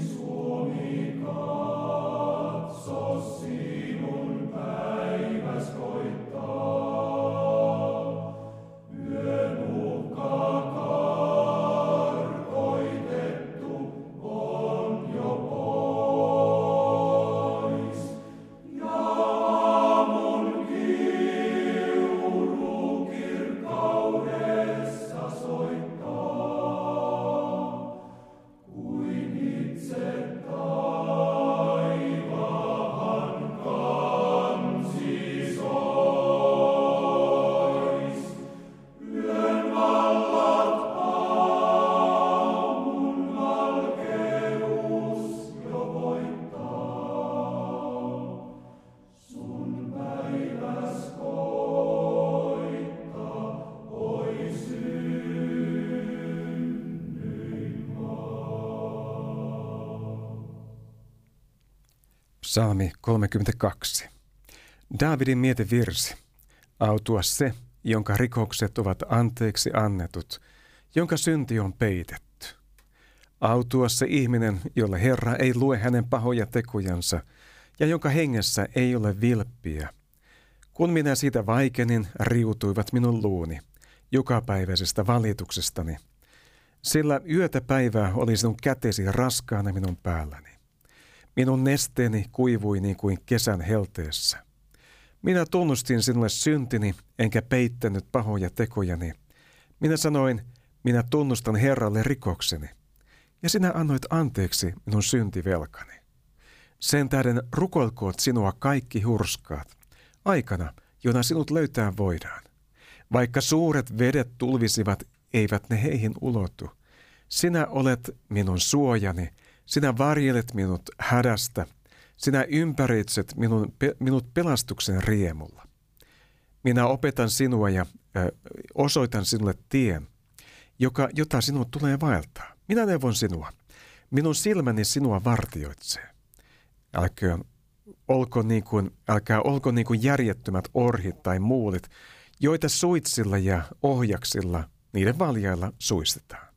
suo Psalmi 32. Daavidin mietevirsi. Autua se, jonka rikokset ovat anteeksi annetut, jonka synti on peitetty. Autua se ihminen, jolle Herra ei lue hänen pahoja tekojansa, ja jonka hengessä ei ole vilppiä. Kun minä siitä vaikenin, riutuivat minun luuni, jokapäiväisestä valituksestani. Sillä yötä päivää oli sinun kätesi raskaana minun päälläni. Minun nesteeni kuivui niin kuin kesän helteessä. Minä tunnustin sinulle syntini, enkä peittänyt pahoja tekojani. Minä sanoin, minä tunnustan Herralle rikokseni. Ja sinä annoit anteeksi minun syntivelkani. Sen tähden rukoilkoot sinua kaikki hurskaat, aikana, jona sinut löytää voidaan. Vaikka suuret vedet tulvisivat, eivät ne heihin ulotu. Sinä olet minun suojani, sinä varjelet minut hädästä, sinä ympäritset minun, minut pelastuksen riemulla. Minä opetan sinua ja ö, osoitan sinulle tien, joka, jota sinun tulee vaeltaa. Minä neuvon sinua. Minun silmäni sinua vartioitsee. Älkää olko niin kuin, älkää olko niin kuin järjettömät orhit tai muulit, joita suitsilla ja ohjaksilla, niiden valjailla suistetaan.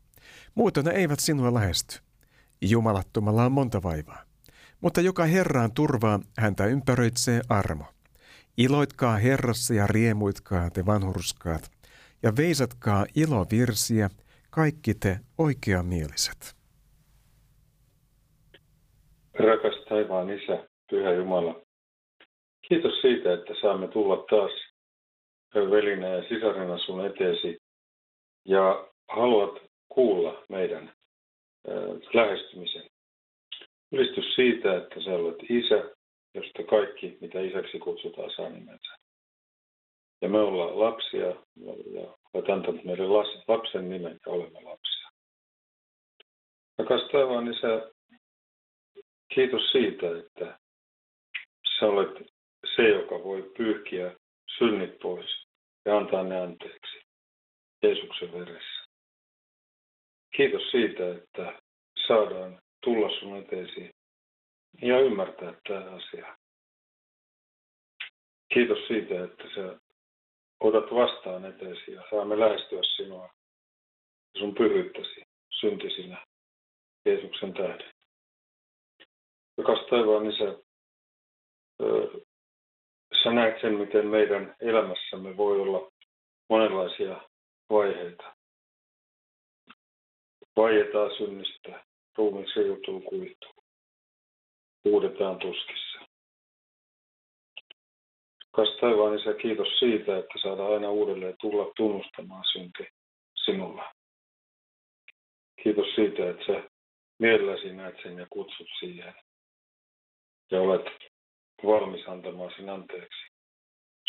Muuten ne eivät sinua lähesty. Jumalattomalla on monta vaivaa. Mutta joka Herraan turvaa, häntä ympäröitsee armo. Iloitkaa Herrassa ja riemuitkaa te vanhurskaat, ja veisatkaa ilovirsiä, kaikki te oikeamieliset. Rakas taivaan Isä, Pyhä Jumala, kiitos siitä, että saamme tulla taas velinä ja sisarina sun eteesi ja haluat kuulla meidän lähestymisen. Ylistys siitä, että sä olet isä, josta kaikki, mitä isäksi kutsutaan, saa nimensä. Ja me ollaan lapsia ja olet antanut meille lapsen nimen ja olemme lapsia. Rakas taivaan isä, kiitos siitä, että sä olet se, joka voi pyyhkiä synnit pois ja antaa ne anteeksi Jeesuksen veressä. Kiitos siitä, että saadaan tulla sun eteesi ja ymmärtää tämä asia. Kiitos siitä, että sä otat vastaan eteesi ja saamme lähestyä sinua sun pyhyyttäsi syntisinä Jeesuksen tähden. Rakas taivaan isä, sä näet sen, miten meidän elämässämme voi olla monenlaisia vaiheita vaietaan synnistä, ruumiin joutuu kuihtuu. Huudetaan tuskissa. Kas taivaan isä, kiitos siitä, että saadaan aina uudelleen tulla tunnustamaan synti sinulla. Kiitos siitä, että sä mielelläsi näet sen ja kutsut siihen. Ja olet valmis antamaan sen anteeksi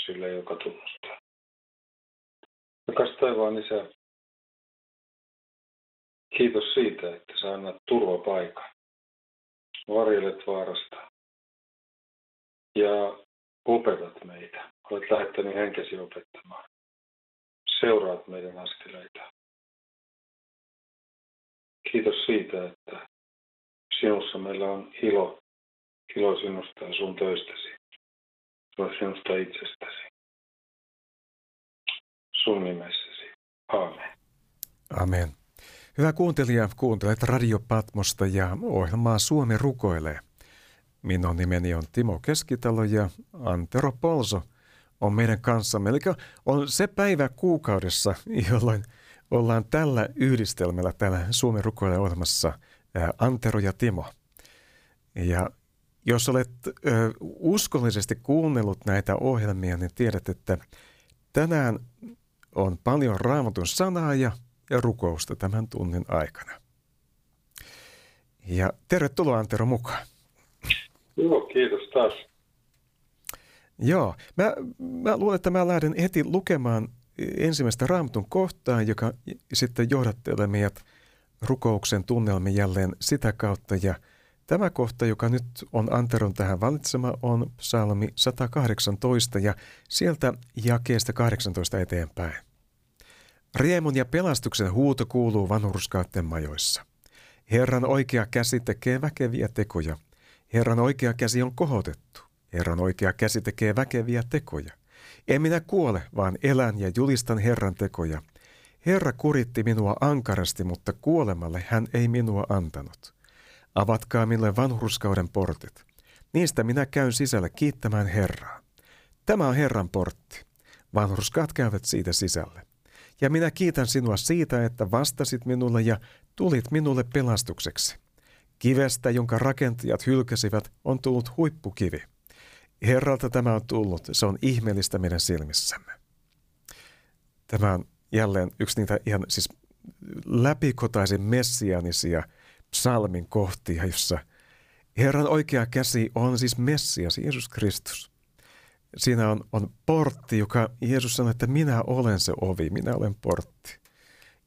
sille, joka tunnustaa. Rakas taivaan isä, Kiitos siitä, että sä annat turvapaikan. Varjelet vaarasta. Ja opetat meitä. Olet lähettänyt henkesi opettamaan. Seuraat meidän askeleita. Kiitos siitä, että sinussa meillä on ilo. Ilo sinusta ja sun töistäsi. Ilo sinusta itsestäsi. Sun nimessäsi. Aamen. Amen. Hyvä kuuntelija, kuuntelet Radio Patmosta ja ohjelmaa Suomi rukoilee. Minun nimeni on Timo Keskitalo ja Antero Polso on meidän kanssamme. Eli on se päivä kuukaudessa, jolloin ollaan tällä yhdistelmällä täällä Suomen rukoilee ohjelmassa Antero ja Timo. Ja jos olet ö, uskollisesti kuunnellut näitä ohjelmia, niin tiedät, että tänään on paljon raamatun sanaa ja, ja rukousta tämän tunnin aikana. Ja tervetuloa Antero mukaan. Joo, kiitos taas. Joo, mä, mä luulen, että mä lähden heti lukemaan ensimmäistä raamatun kohtaa, joka sitten johdattelee meidät rukouksen tunnelmi jälleen sitä kautta. Ja tämä kohta, joka nyt on Anteron tähän valitsema, on psalmi 118 ja sieltä jakeesta 18 eteenpäin. Riemun ja pelastuksen huuto kuuluu vanhurskaiden majoissa. Herran oikea käsi tekee väkeviä tekoja. Herran oikea käsi on kohotettu. Herran oikea käsi tekee väkeviä tekoja. En minä kuole, vaan elän ja julistan Herran tekoja. Herra kuritti minua ankarasti, mutta kuolemalle hän ei minua antanut. Avatkaa minulle vanhurskauden portit. Niistä minä käyn sisällä kiittämään Herraa. Tämä on Herran portti. Vanhurskaat käyvät siitä sisälle. Ja minä kiitän sinua siitä, että vastasit minulle ja tulit minulle pelastukseksi. Kivestä, jonka rakentajat hylkäsivät, on tullut huippukivi. Herralta tämä on tullut, se on ihmeellistä meidän silmissämme. Tämä on jälleen yksi niitä ihan siis läpikotaisin messianisia psalmin kohtia, jossa Herran oikea käsi on siis Messias, Jeesus Kristus. Siinä on, on portti, joka Jeesus sanoi, että minä olen se ovi, minä olen portti.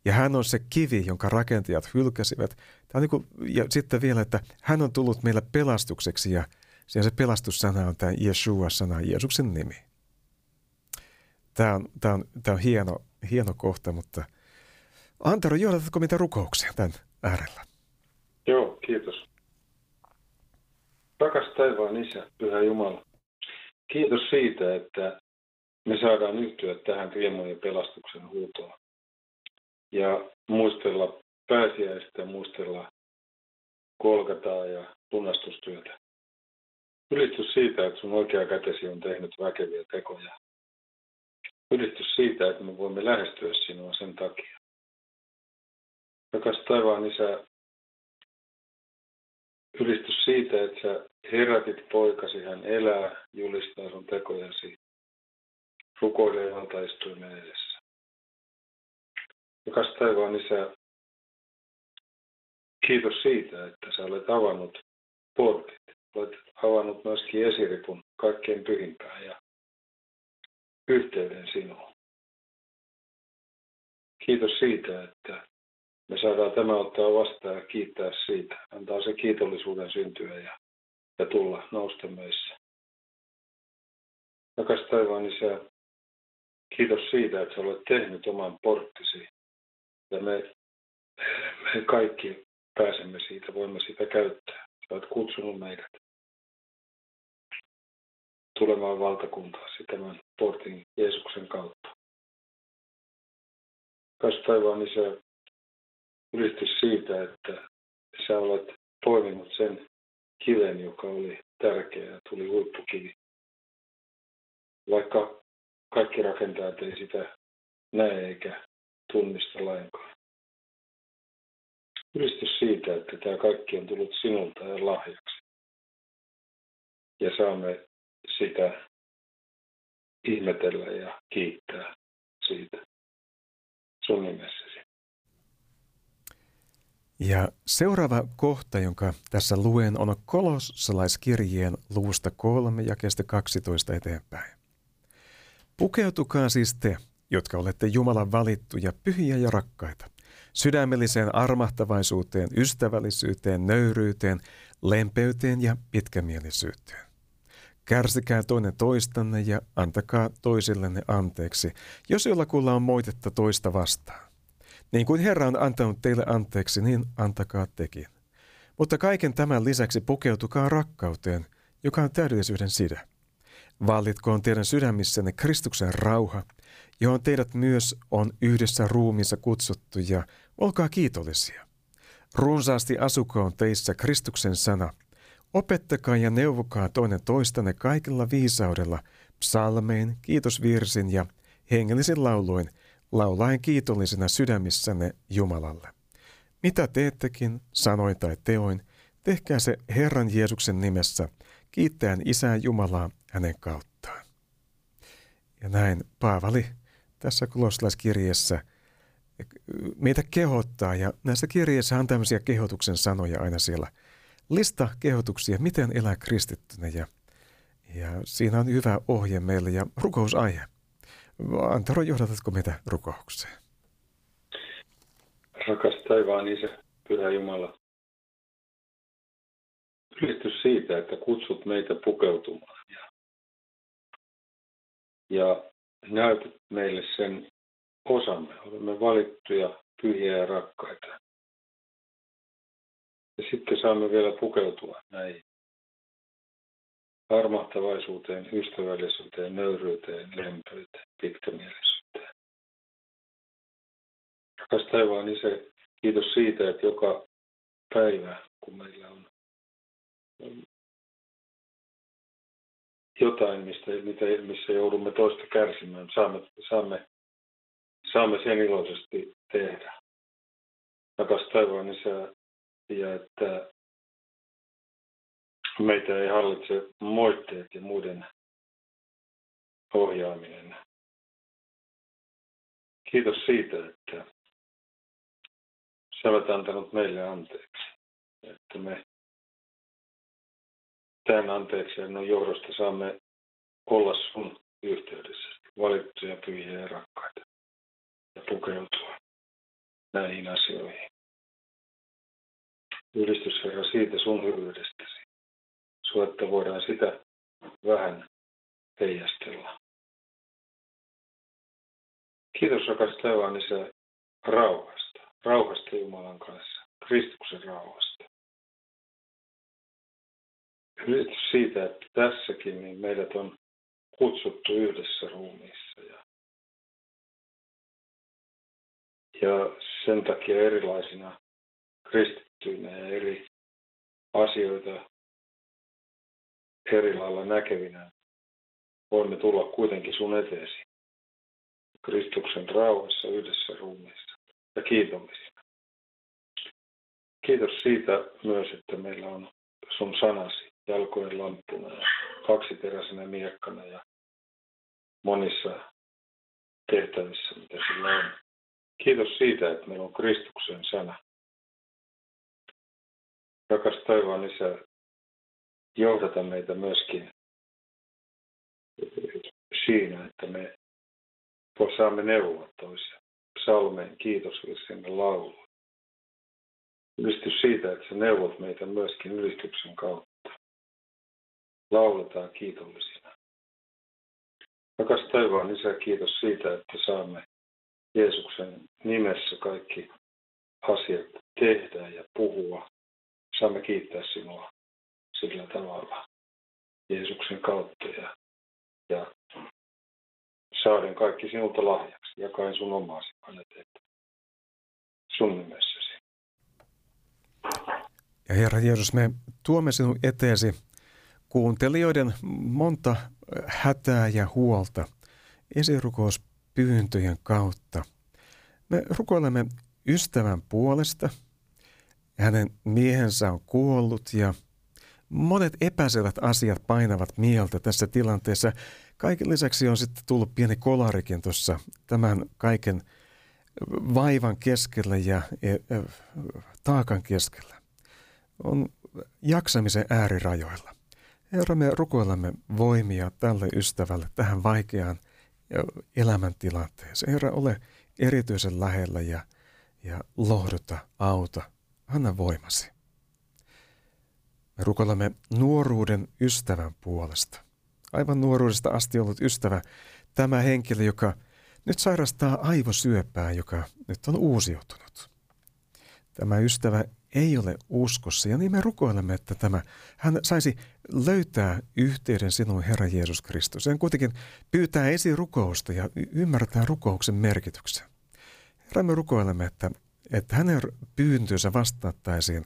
Ja hän on se kivi, jonka rakentajat hylkäsivät. Tämä on niin kuin, ja sitten vielä, että hän on tullut meille pelastukseksi ja se pelastussana on tämä Yeshua-sana, Jeesuksen nimi. Tämä on, tämä on, tämä on hieno, hieno kohta, mutta Antero, johdatatko mitä rukouksia tämän äärellä? Joo, kiitos. Rakas taivaan Isä, Pyhä Jumala, kiitos siitä, että me saadaan yhtyä tähän riemun pelastuksen huutoon. Ja muistella pääsiäistä muistella kolkataa ja lunastustyötä. Ylistys siitä, että sun oikea kätesi on tehnyt väkeviä tekoja. Ylistys siitä, että me voimme lähestyä sinua sen takia. Rakas taivaan isä, ylistys siitä, että sä herätit poikasi, hän elää, julistaa sun tekojasi, rukoilee valtaistuimen edessä. Rakas taivaan isä, kiitos siitä, että sä olet avannut portit olet avannut myöskin esiripun kaikkein pyhimpään ja yhteyden sinuun. Kiitos siitä, että me saadaan tämä ottaa vastaan ja kiittää siitä. Antaa se kiitollisuuden syntyä ja, ja tulla nousta meissä. Rakas taivaan Isä, kiitos siitä, että sä olet tehnyt oman porttisi. Ja me, me kaikki pääsemme siitä, voimme sitä käyttää. Sä olet kutsunut meidät tulemaan valtakuntaasi tämän portin Jeesuksen kautta. Kas taivaan Isä, ylistys siitä, että sä olet toiminut sen kiven, joka oli tärkeä ja tuli huippukivi. Vaikka kaikki rakentajat ei sitä näe eikä tunnista lainkaan. Ylistys siitä, että tämä kaikki on tullut sinulta ja lahjaksi. Ja saamme sitä ihmetellä ja kiittää siitä sun nimessäsi. Ja seuraava kohta, jonka tässä luen, on kolossalaiskirjeen luusta kolme ja kestä 12 eteenpäin. Pukeutukaa siis te, jotka olette Jumalan valittuja, pyhiä ja rakkaita, sydämelliseen armahtavaisuuteen, ystävällisyyteen, nöyryyteen, lempeyteen ja pitkämielisyyteen. Kärsikää toinen toistanne ja antakaa toisillenne anteeksi, jos jollakulla on moitetta toista vastaan. Niin kuin Herra on antanut teille anteeksi, niin antakaa tekin. Mutta kaiken tämän lisäksi pukeutukaa rakkauteen, joka on täydellisyyden side. Vallitkoon teidän sydämissänne Kristuksen rauha, johon teidät myös on yhdessä ruumiissa kutsuttu ja olkaa kiitollisia. Runsaasti asukoon teissä Kristuksen sana. Opettakaa ja neuvokaa toinen toistanne kaikilla viisaudella, psalmein, kiitosvirsin ja hengellisin lauluin, laulaen kiitollisena sydämissänne Jumalalle. Mitä teettekin, sanoin tai teoin, tehkää se Herran Jeesuksen nimessä, kiittäen Isää Jumalaa hänen kauttaan. Ja näin Paavali tässä kolossalaiskirjeessä meitä kehottaa, ja näissä kirjeissä on tämmöisiä kehotuksen sanoja aina siellä. Lista kehotuksia, miten elää kristittynä, ja, ja siinä on hyvä ohje meille ja rukousaihe. Antero, johdatatko meitä rukoukseen? Rakas taivaan Isä, Pyhä Jumala, ylistys siitä, että kutsut meitä pukeutumaan ja, ja näytät meille sen osamme. Olemme valittuja, pyhiä ja rakkaita. Ja sitten saamme vielä pukeutua näihin armahtavaisuuteen, ystävällisyyteen, nöyryyteen, lempöyteen, pitkämielisyyteen. Rakas taivaan Isä, kiitos siitä, että joka päivä, kun meillä on jotain, mistä, mitä, missä joudumme toista kärsimään, saamme, saamme, saamme sen iloisesti tehdä. Rakas taivaan Isä, ja että meitä ei hallitse moitteet ja muiden ohjaaminen. Kiitos siitä, että sä olet antanut meille anteeksi. Että me tämän anteeksiannon johdosta saamme olla sun yhteydessä, valittuja, pyhiä ja rakkaita, ja pukeutua näihin asioihin. Ylistys Herra siitä sun hyvyydestäsi, että voidaan sitä vähän heijastella. Kiitos rakas taivaan Isä rauhasta, rauhasta Jumalan kanssa, Kristuksen rauhasta. Kiitos siitä, että tässäkin niin meidät on kutsuttu yhdessä ruumiissa. Ja, ja sen takia erilaisina kristittyinä ja eri asioita eri lailla näkevinä voimme tulla kuitenkin sun eteesi. Kristuksen rauhassa yhdessä ruumiissa ja kiitollisina. Kiitos siitä myös, että meillä on sun sanasi jalkojen lamppuna ja kaksiteräisenä miekkana ja monissa tehtävissä, mitä sillä on. Kiitos siitä, että meillä on Kristuksen sana. Rakas taivaan Isä, johdata meitä myöskin siinä, että me saamme neuvoa toisia. Psalmeen sinne laulu. Ylistys siitä, että sä neuvot meitä myöskin ylistyksen kautta lauletaan kiitollisina. Rakas taivaan Isä, kiitos siitä, että saamme Jeesuksen nimessä kaikki asiat tehdä ja puhua. Saamme kiittää sinua sillä tavalla Jeesuksen kautta ja, ja saaden kaikki sinulta lahjaksi, jakaen sun omaasi että sun nimessäsi. Ja Herra Jeesus, me tuomme sinun eteesi kuuntelijoiden monta hätää ja huolta esirukouspyyntöjen kautta. Me rukoilemme ystävän puolesta. Hänen miehensä on kuollut ja monet epäselvät asiat painavat mieltä tässä tilanteessa. Kaiken lisäksi on sitten tullut pieni kolarikin tuossa tämän kaiken vaivan keskellä ja taakan keskellä. On jaksamisen äärirajoilla. Herra, me rukoilemme voimia tälle ystävälle tähän vaikeaan elämäntilanteeseen. Herra, ole erityisen lähellä ja, ja lohduta, auta, anna voimasi. Me rukoilemme nuoruuden ystävän puolesta. Aivan nuoruudesta asti ollut ystävä, tämä henkilö, joka nyt sairastaa aivosyöpää, joka nyt on uusiutunut. Tämä ystävä ei ole uskossa. Ja niin me rukoilemme, että tämä, hän saisi löytää yhteyden sinun Herra Jeesus Kristus. Hän kuitenkin pyytää esirukousta ja ymmärtää rukouksen merkityksen. Herra, me rukoilemme, että, että hänen pyyntönsä vastattaisiin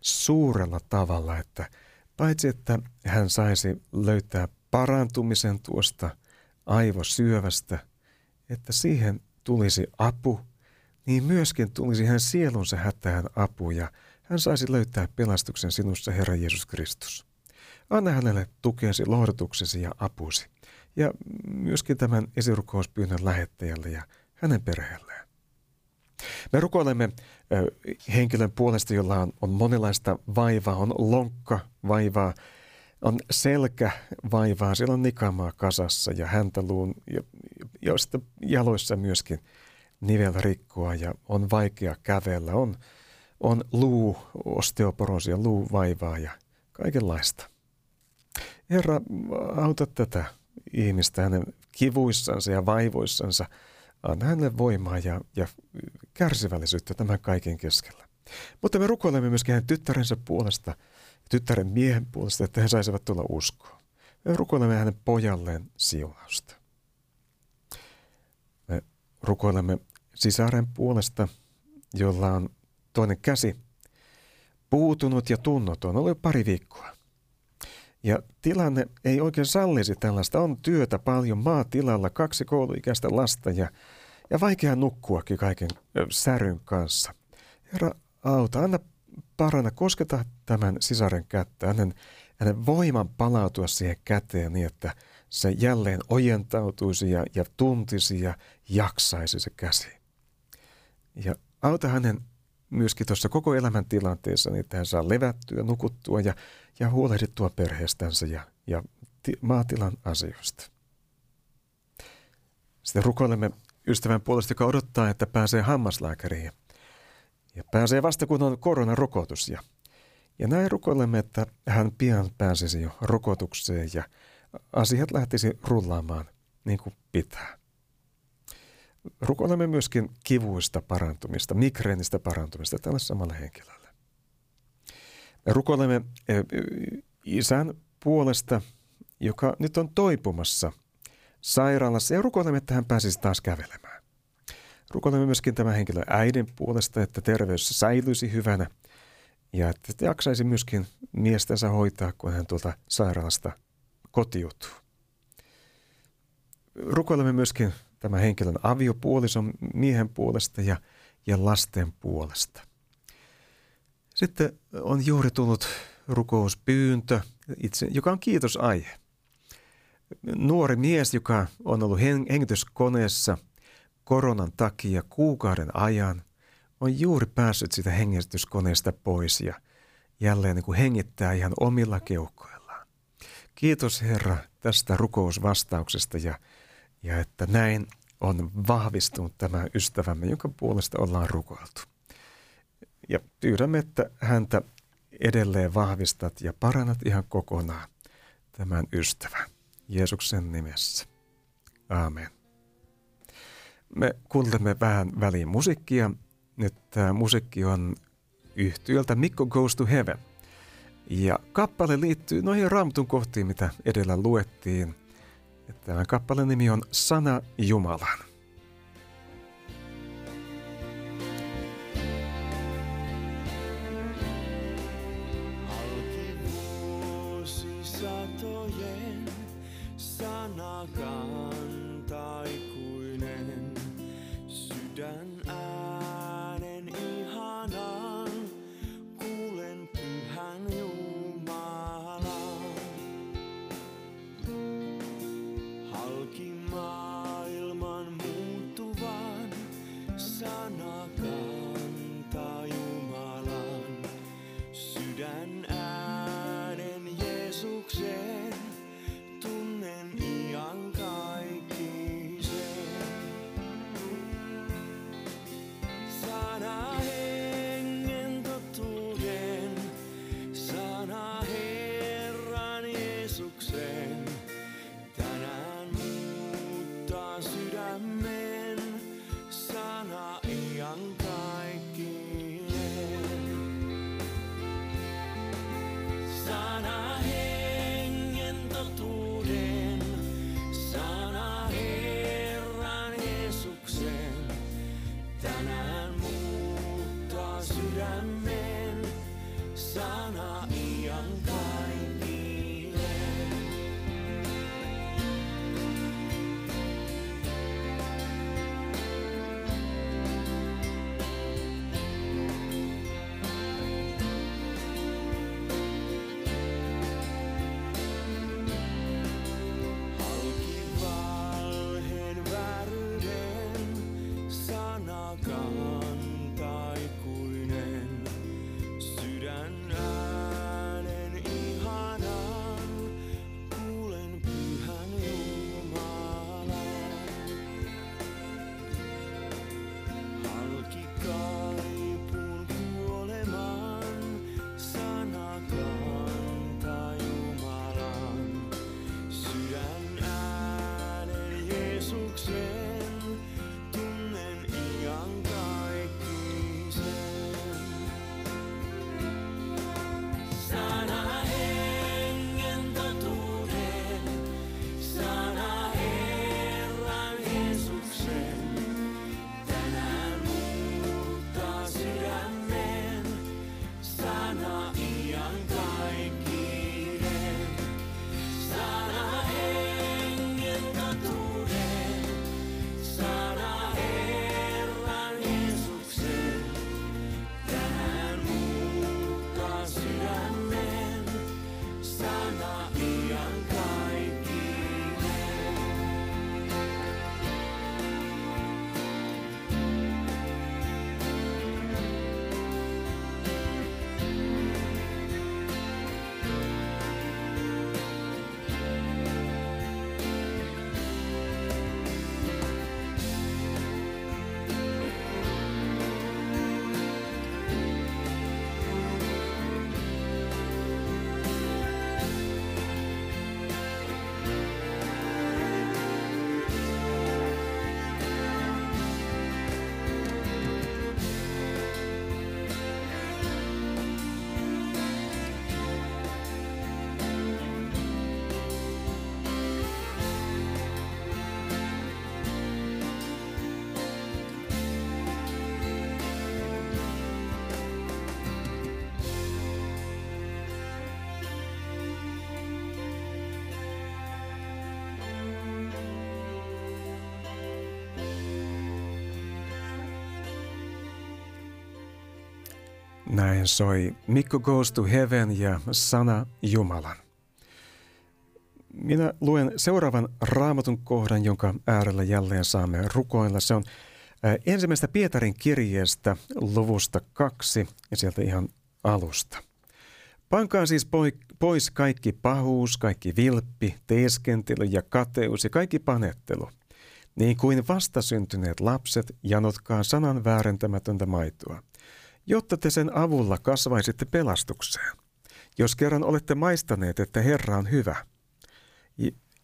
suurella tavalla, että paitsi että hän saisi löytää parantumisen tuosta aivosyövästä, että siihen tulisi apu, niin myöskin tulisi hän sielunsa hätään apu ja hän saisi löytää pelastuksen sinussa, Herra Jeesus Kristus. Anna hänelle tukesi, lohdutuksesi ja apusi. Ja myöskin tämän esirukouspyynnön lähettäjälle ja hänen perheelleen. Me rukoilemme henkilön puolesta, jolla on, on monenlaista vaivaa, on lonkka vaivaa, on selkä vaivaa, siellä on nikamaa kasassa ja häntäluun ja, ja sitten jaloissa myöskin nivelrikkoa ja on vaikea kävellä, on, on luu, luu vaivaa ja kaikenlaista. Herra, auta tätä ihmistä hänen kivuissansa ja vaivoissansa. Anna hänelle voimaa ja, ja kärsivällisyyttä tämän kaiken keskellä. Mutta me rukoilemme myöskin hänen tyttärensä puolesta, tyttären miehen puolesta, että he saisivat tulla uskoon. Me rukoilemme hänen pojalleen siunausta. Me rukoilemme sisaren puolesta, jolla on toinen käsi puutunut ja tunnoton. Oli pari viikkoa. Ja tilanne ei oikein sallisi tällaista. On työtä paljon maatilalla, kaksi kouluikäistä lasta ja, ja vaikea nukkuakin kaiken säryn kanssa. Herra, auta, anna parana, kosketa tämän sisaren kättä, hänen, hänen voiman palautua siihen käteen niin, että se jälleen ojentautuisi ja, ja tuntisi ja jaksaisi se käsi. Ja auta hänen myöskin tuossa koko elämän tilanteessa, niin että hän saa levättyä, nukuttua ja, ja huolehdittua perheestänsä ja, ja ti, maatilan asioista. Sitten rukoilemme ystävän puolesta, joka odottaa, että pääsee hammaslääkäriin. Ja pääsee vasta, kun on koronarokotus. Ja, ja näin rukoilemme, että hän pian pääsisi jo rokotukseen ja asiat lähtisi rullaamaan niin kuin pitää. Rukoilemme myöskin kivuista parantumista, migreenistä parantumista tällä samalla henkilöllä. Me rukoilemme e, isän puolesta, joka nyt on toipumassa sairaalassa ja rukoilemme, että hän pääsisi taas kävelemään. Rukoilemme myöskin tämän henkilön äidin puolesta, että terveys säilyisi hyvänä ja että jaksaisi myöskin miestänsä hoitaa, kun hän tuolta sairaalasta kotiutuu. Rukoilemme myöskin tämän henkilön aviopuolison miehen puolesta ja, ja lasten puolesta. Sitten on juuri tullut rukouspyyntö, itse, joka on kiitosaihe. Nuori mies, joka on ollut hengityskoneessa koronan takia kuukauden ajan, on juuri päässyt sitä hengityskoneesta pois ja jälleen niin kuin hengittää ihan omilla keuhkoillaan. Kiitos Herra tästä rukousvastauksesta ja ja että näin on vahvistunut tämä ystävämme, jonka puolesta ollaan rukoiltu. Ja pyydämme, että häntä edelleen vahvistat ja parannat ihan kokonaan tämän ystävän. Jeesuksen nimessä. Aamen. Me kuuntelemme vähän väliin musiikkia. Nyt tämä musiikki on yhtiöltä Mikko Goes to Heaven. Ja kappale liittyy noihin raamatun kohtiin, mitä edellä luettiin – Tämä kappaleen nimi on Sana Jumalan. Maranatha. Näin soi Mikko Goes to Heaven ja Sana Jumalan. Minä luen seuraavan raamatun kohdan, jonka äärellä jälleen saamme rukoilla. Se on ensimmäistä Pietarin kirjeestä luvusta kaksi ja sieltä ihan alusta. Pankaa siis pois kaikki pahuus, kaikki vilppi, teeskentely ja kateus ja kaikki panettelu. Niin kuin vastasyntyneet lapset janotkaa sanan väärentämätöntä maitoa – jotta te sen avulla kasvaisitte pelastukseen. Jos kerran olette maistaneet, että Herra on hyvä.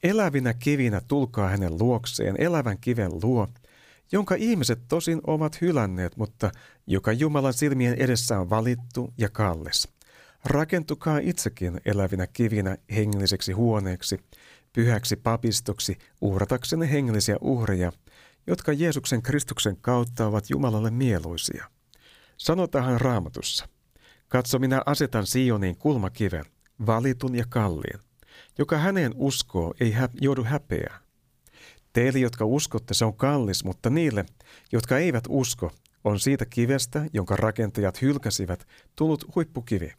Elävinä kivinä tulkaa hänen luokseen, elävän kiven luo, jonka ihmiset tosin ovat hylänneet, mutta joka Jumalan silmien edessä on valittu ja kallis. Rakentukaa itsekin elävinä kivinä hengelliseksi huoneeksi, pyhäksi papistoksi, uhrataksenne hengellisiä uhreja, jotka Jeesuksen Kristuksen kautta ovat Jumalalle mieluisia. Sanotaan raamatussa. Katso, minä asetan Sioniin kulmakiven, valitun ja kalliin, joka hänen uskoo ei hä- joudu häpeään. Teille, jotka uskotte, se on kallis, mutta niille, jotka eivät usko, on siitä kivestä, jonka rakentajat hylkäsivät, tullut huippukivi,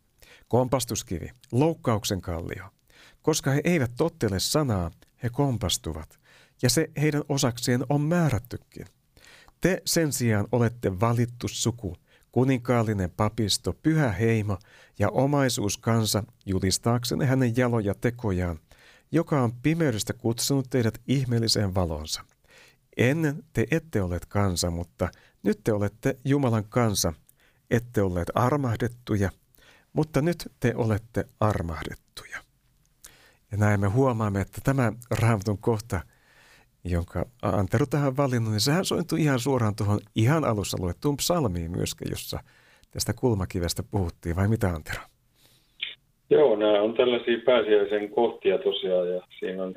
kompastuskivi, loukkauksen kallio. Koska he eivät tottele sanaa, he kompastuvat, ja se heidän osakseen on määrättykin. Te sen sijaan olette valittu suku, kuninkaallinen papisto, pyhä heimo ja omaisuuskansa julistaaksenne hänen jaloja tekojaan, joka on pimeydestä kutsunut teidät ihmeelliseen valonsa. Ennen te ette olleet kansa, mutta nyt te olette Jumalan kansa, ette olleet armahdettuja, mutta nyt te olette armahdettuja. Ja näin me huomaamme, että tämä raamatun kohta – jonka Antero tähän valinnut, niin sehän sointui ihan suoraan tuohon ihan alussa luettuun psalmiin myöskin, jossa tästä kulmakivestä puhuttiin, vai mitä Antero? Joo, nämä on tällaisia pääsiäisen kohtia tosiaan, ja siinä on,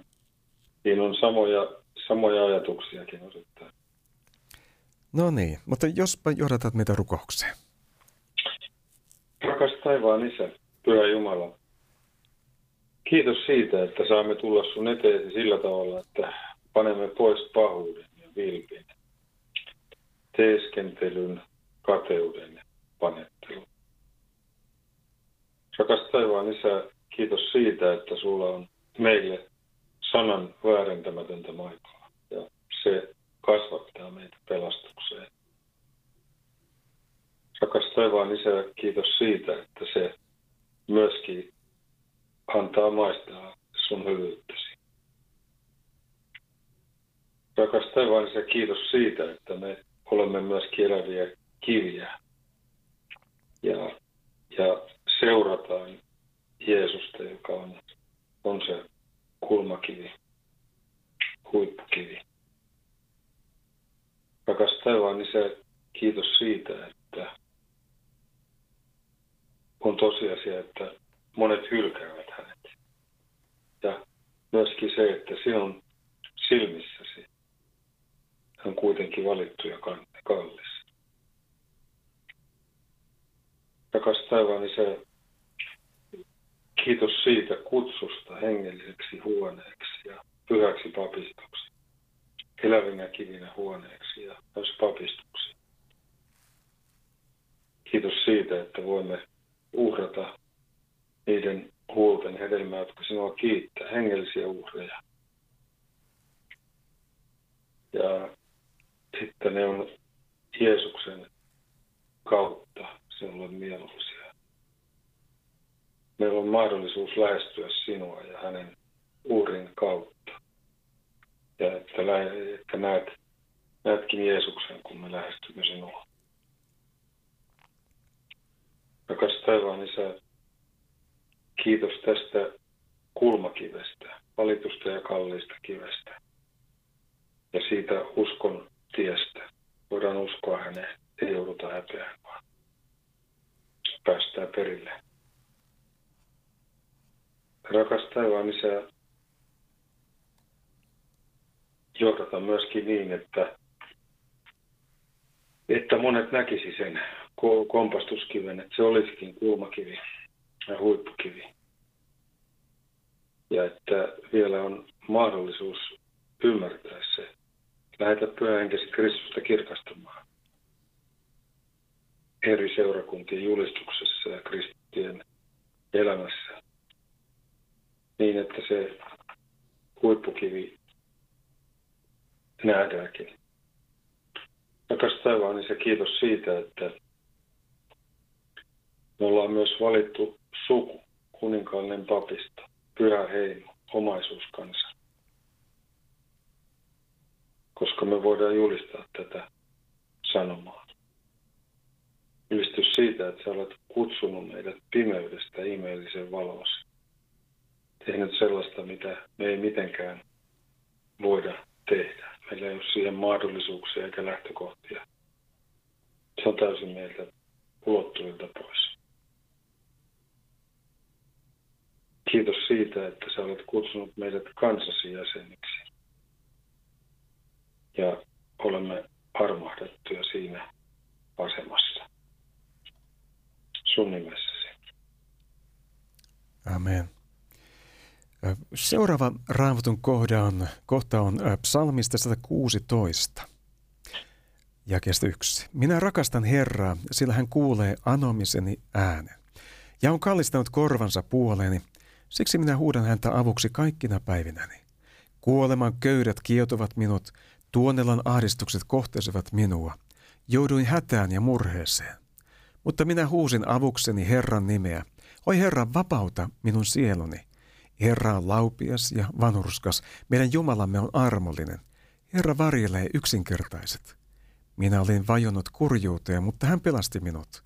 siinä on samoja, samoja ajatuksiakin osittain. No niin, mutta jospa johdatat meitä rukoukseen. Rakas taivaan Isä, Pyhä Jumala, Kiitos siitä, että saamme tulla sun eteesi sillä tavalla, että panemme pois pahuuden ja vilpin, teeskentelyn, kateuden ja panettelun. Rakas taivaan Isä, kiitos siitä, että sulla on meille sanan väärentämätöntä maitoa ja se kasvattaa meitä pelastukseen. Rakas taivaan Isä, kiitos siitä, että se myöskin antaa maistaa sun hyvyyttäsi. Rakas Isä, kiitos siitä, että me olemme myöskin eläviä kiviä ja, ja seurataan Jeesusta, joka on, on se kulmakivi, huippukivi. Rakas taivaan Isä, kiitos siitä, että on tosiasia, että monet hylkäävät hänet. Ja myöskin se, että sinun silmissäsi on kuitenkin valittu ja kallis. Rakas taivaan Isä, kiitos siitä kutsusta hengelliseksi huoneeksi ja pyhäksi papistoksi, elävinä kivinä huoneeksi ja myös papistoksi. Kiitos siitä, että voimme uhrata niiden huulten hedelmää, jotka sinua kiittää, hengellisiä uhreja. Ja sitten ne on Jeesuksen kautta sinulle mieluisia. Meillä on mahdollisuus lähestyä sinua ja hänen uhrin kautta. Ja että, että näet, näetkin Jeesuksen, kun me lähestymme sinua. Rakas taivaan Isä, kiitos tästä kulmakivestä, valitusta ja kalliista kivestä. Ja siitä uskon tiestä. Voidaan uskoa häneen, ei jouduta häpeään, vaan päästään perille. Rakas taivaan Isä, johdata myöskin niin, että, että monet näkisi sen kompastuskiven, että se olisikin kulmakivi ja huippukivi. Ja että vielä on mahdollisuus ymmärtää se. Lähetä pyhähenkesi Kristusta kirkastamaan eri seurakuntien julistuksessa ja kristittyjen elämässä niin, että se huippukivi nähdäänkin. Rakas taivaan, niin se kiitos siitä, että me ollaan myös valittu suku, kuninkaallinen papisto, pyhä heimo, omaisuuskansa. Koska me voidaan julistaa tätä sanomaa. Ylistys siitä, että sä olet kutsunut meidät pimeydestä ihmeellisen valossa. Tehnyt sellaista, mitä me ei mitenkään voida tehdä. Meillä ei ole siihen mahdollisuuksia eikä lähtökohtia. Se on täysin meiltä ulottuvilta pois. Kiitos siitä, että sä olet kutsunut meidät kansasi jäseniksi. Ja olemme armahdettuja siinä asemassa. Sun nimessäsi. Amen. Seuraava raamatun kohta on, kohta on psalmista 116. Jakeesta yksi. Minä rakastan Herraa, sillä hän kuulee anomiseni äänen. Ja on kallistanut korvansa puoleeni, Siksi minä huudan häntä avuksi kaikkina päivinäni. Kuoleman köydät kietovat minut, tuonelan ahdistukset kohtesivat minua. Jouduin hätään ja murheeseen. Mutta minä huusin avukseni Herran nimeä. Oi Herra, vapauta minun sieluni. Herra on laupias ja vanhurskas. Meidän Jumalamme on armollinen. Herra varjelee yksinkertaiset. Minä olin vajonnut kurjuuteen, mutta hän pelasti minut.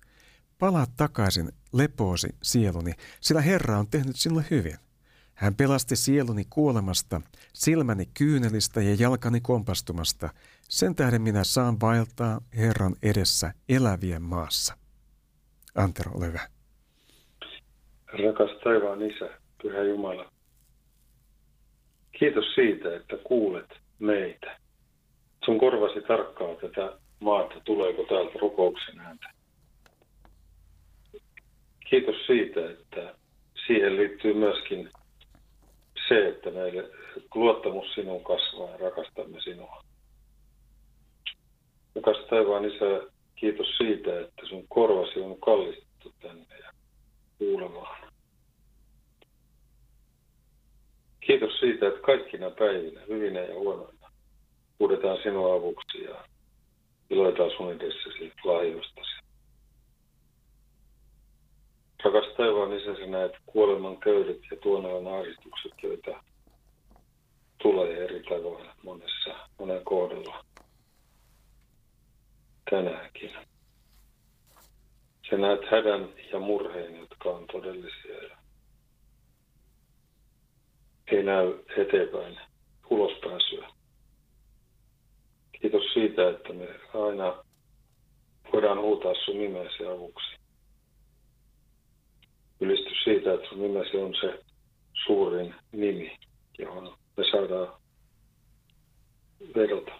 Palaa takaisin lepoosi sieluni, sillä Herra on tehnyt sinulle hyvin. Hän pelasti sieluni kuolemasta, silmäni kyynelistä ja jalkani kompastumasta. Sen tähden minä saan vaeltaa Herran edessä elävien maassa. Antero, ole hyvä. Rakas taivaan Isä, Pyhä Jumala. Kiitos siitä, että kuulet meitä. Sun korvasi tarkkaa tätä maata, tuleeko täältä rukouksen ääntä. Kiitos siitä, että siihen liittyy myöskin se, että meille luottamus sinuun kasvaa ja rakastamme sinua. Rakas taivaan Isä, kiitos siitä, että sun korvasi on kallistettu tänne ja kuulemaan. Kiitos siitä, että kaikkina päivinä, hyvinä ja huonoina, huudetaan sinua avuksi ja iloitaan sun edessäsi lahjoistasi. Rakas taivaan isä, sä näet kuoleman köydet ja tuoneon ahdistukset, joita tulee eri tavoin monessa, monen kohdalla tänäänkin. Sä näet hädän ja murheen, jotka on todellisia ja ei näy eteenpäin ulospääsyä. Kiitos siitä, että me aina voidaan huutaa sun nimesi avuksi. Ylistys siitä, että sun nimesi on se suurin nimi, johon me saadaan vedota.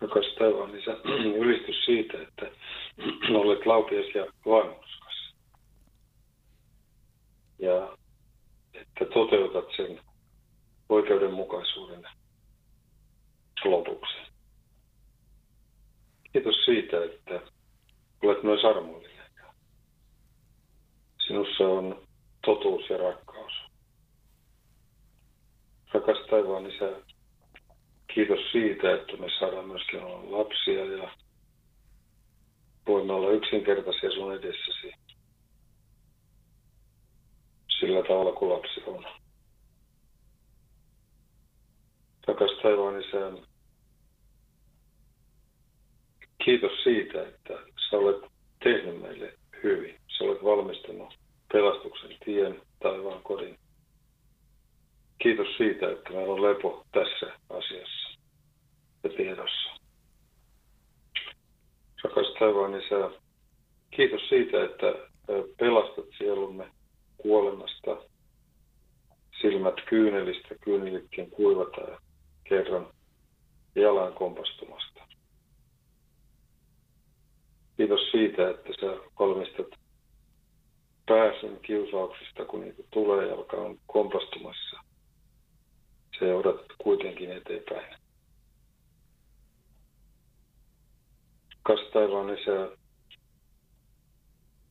Rakas taivaan isä, ylistys siitä, että olet laupias ja vanhuskas. Ja että toteutat sen oikeudenmukaisuuden lopuksi. Kiitos siitä, että olet myös armollinen. Sinussa on totuus ja rakkaus. Rakas taivaan isä, kiitos siitä, että me saadaan myöskin olla lapsia ja voimme olla yksinkertaisia sun edessäsi sillä tavalla kuin lapsi on. Rakas taivaan isä, kiitos siitä, että sä olet tehnyt meille hyvin. Sä olet valmistanut pelastuksen tien taivaan kodin. Kiitos siitä, että meillä on lepo tässä asiassa ja tiedossa. Rakas taivaan isä, kiitos siitä, että pelastat sielumme kuolemasta, silmät kyynelistä, kyynelitkin kuivataan kerran jalan kompastumasta. Kiitos siitä, että sä valmistat pääsyn kiusauksista, kun niitä tulee ja alkaa kompastumassa. Se johdat kuitenkin eteenpäin. Kas taivaan isä,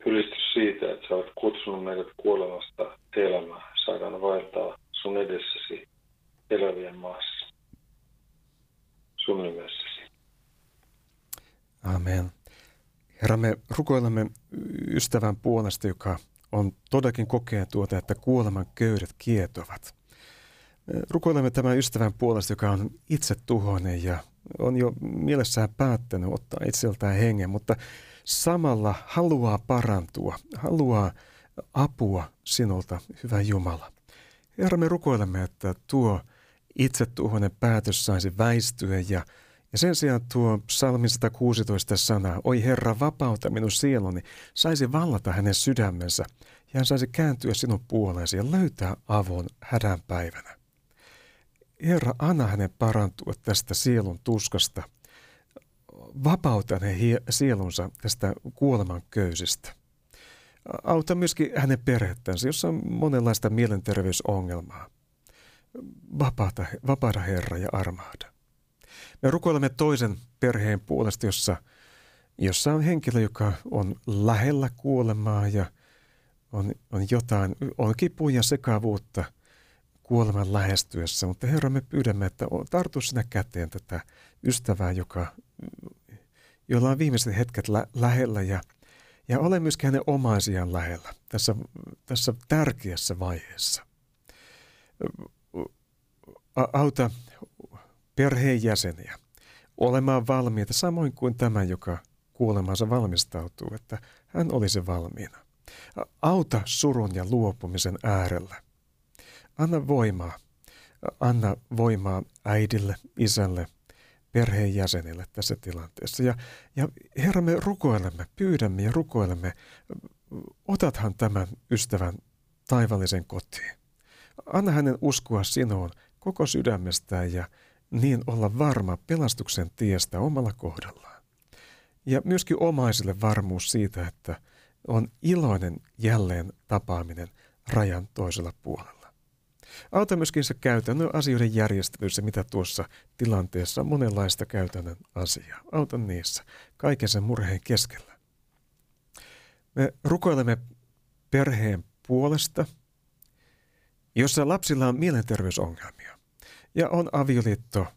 ylistys siitä, että sä olet kutsunut meidät kuolemasta elämään. Saadaan vaeltaa sun edessäsi elävien maassa. Sun nimessäsi. Amen. Herra, me rukoilemme ystävän puolesta, joka on todellakin kokee tuota, että kuoleman köydet kietovat. Rukoilemme tämän ystävän puolesta, joka on itse tuhoinen ja on jo mielessään päättänyt ottaa itseltään hengen, mutta samalla haluaa parantua, haluaa apua sinulta, hyvä Jumala. Herra, me rukoilemme, että tuo itsetuhoinen päätös saisi väistyä ja ja sen sijaan tuo psalmi 116 sana, oi Herra, vapauta minun sieluni, saisi vallata hänen sydämensä ja hän saisi kääntyä sinun puoleesi ja löytää avun hädän päivänä. Herra, anna hänen parantua tästä sielun tuskasta. Vapauta hänen sielunsa tästä kuoleman köysistä. Auta myöskin hänen perhettänsä, jossa on monenlaista mielenterveysongelmaa. Vapaata, vapaata Herra ja armahda. Me rukoilemme toisen perheen puolesta, jossa, jossa on henkilö, joka on lähellä kuolemaa ja on, on jotain, on kipuja ja sekavuutta kuoleman lähestyessä. Mutta Herra, me pyydämme, että tartu sinä käteen tätä ystävää, joka, jolla on viimeiset hetket lä- lähellä ja, ja ole myöskin hänen omaisiaan lähellä tässä, tässä tärkeässä vaiheessa. Auta perheenjäseniä olemaan valmiita, samoin kuin tämä, joka kuolemansa valmistautuu, että hän olisi valmiina. Auta surun ja luopumisen äärellä. Anna voimaa. Anna voimaa äidille, isälle, perheenjäsenille tässä tilanteessa. Ja, ja Herra, me rukoilemme, pyydämme ja rukoilemme, otathan tämän ystävän taivallisen kotiin. Anna hänen uskoa sinuun koko sydämestään ja, niin olla varma pelastuksen tiestä omalla kohdallaan. Ja myöskin omaisille varmuus siitä, että on iloinen jälleen tapaaminen rajan toisella puolella. Auta myöskin se käytännön asioiden järjestelyssä, mitä tuossa tilanteessa on monenlaista käytännön asiaa. Auta niissä, kaiken sen murheen keskellä. Me rukoilemme perheen puolesta, jossa lapsilla on mielenterveysongelmia ja on avioliitto,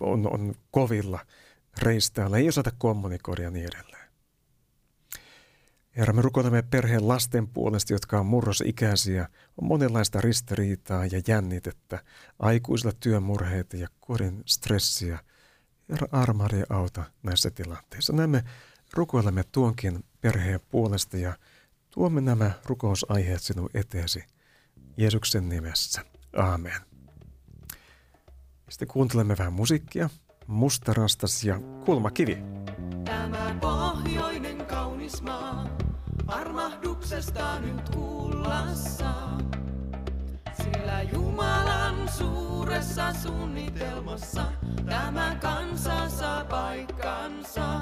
on, on kovilla reistäällä, ei osata kommunikoida ja niin edelleen. Herra, me rukoilemme perheen lasten puolesta, jotka on murrosikäisiä, on monenlaista ristiriitaa ja jännitettä, aikuisilla työmurheita ja kodin stressiä. Herra, armaari ja auta näissä tilanteissa. Näin me rukoilemme tuonkin perheen puolesta ja tuomme nämä rukousaiheet sinun eteesi Jeesuksen nimessä. Aamen. Sitten kuuntelemme vähän musiikkia. Mustarastas ja Kulmakivi. Tämä pohjoinen kaunis maa, armahduksesta nyt kuullassa. Sillä Jumalan suuressa suunnitelmassa tämä kansa saa paikkansa.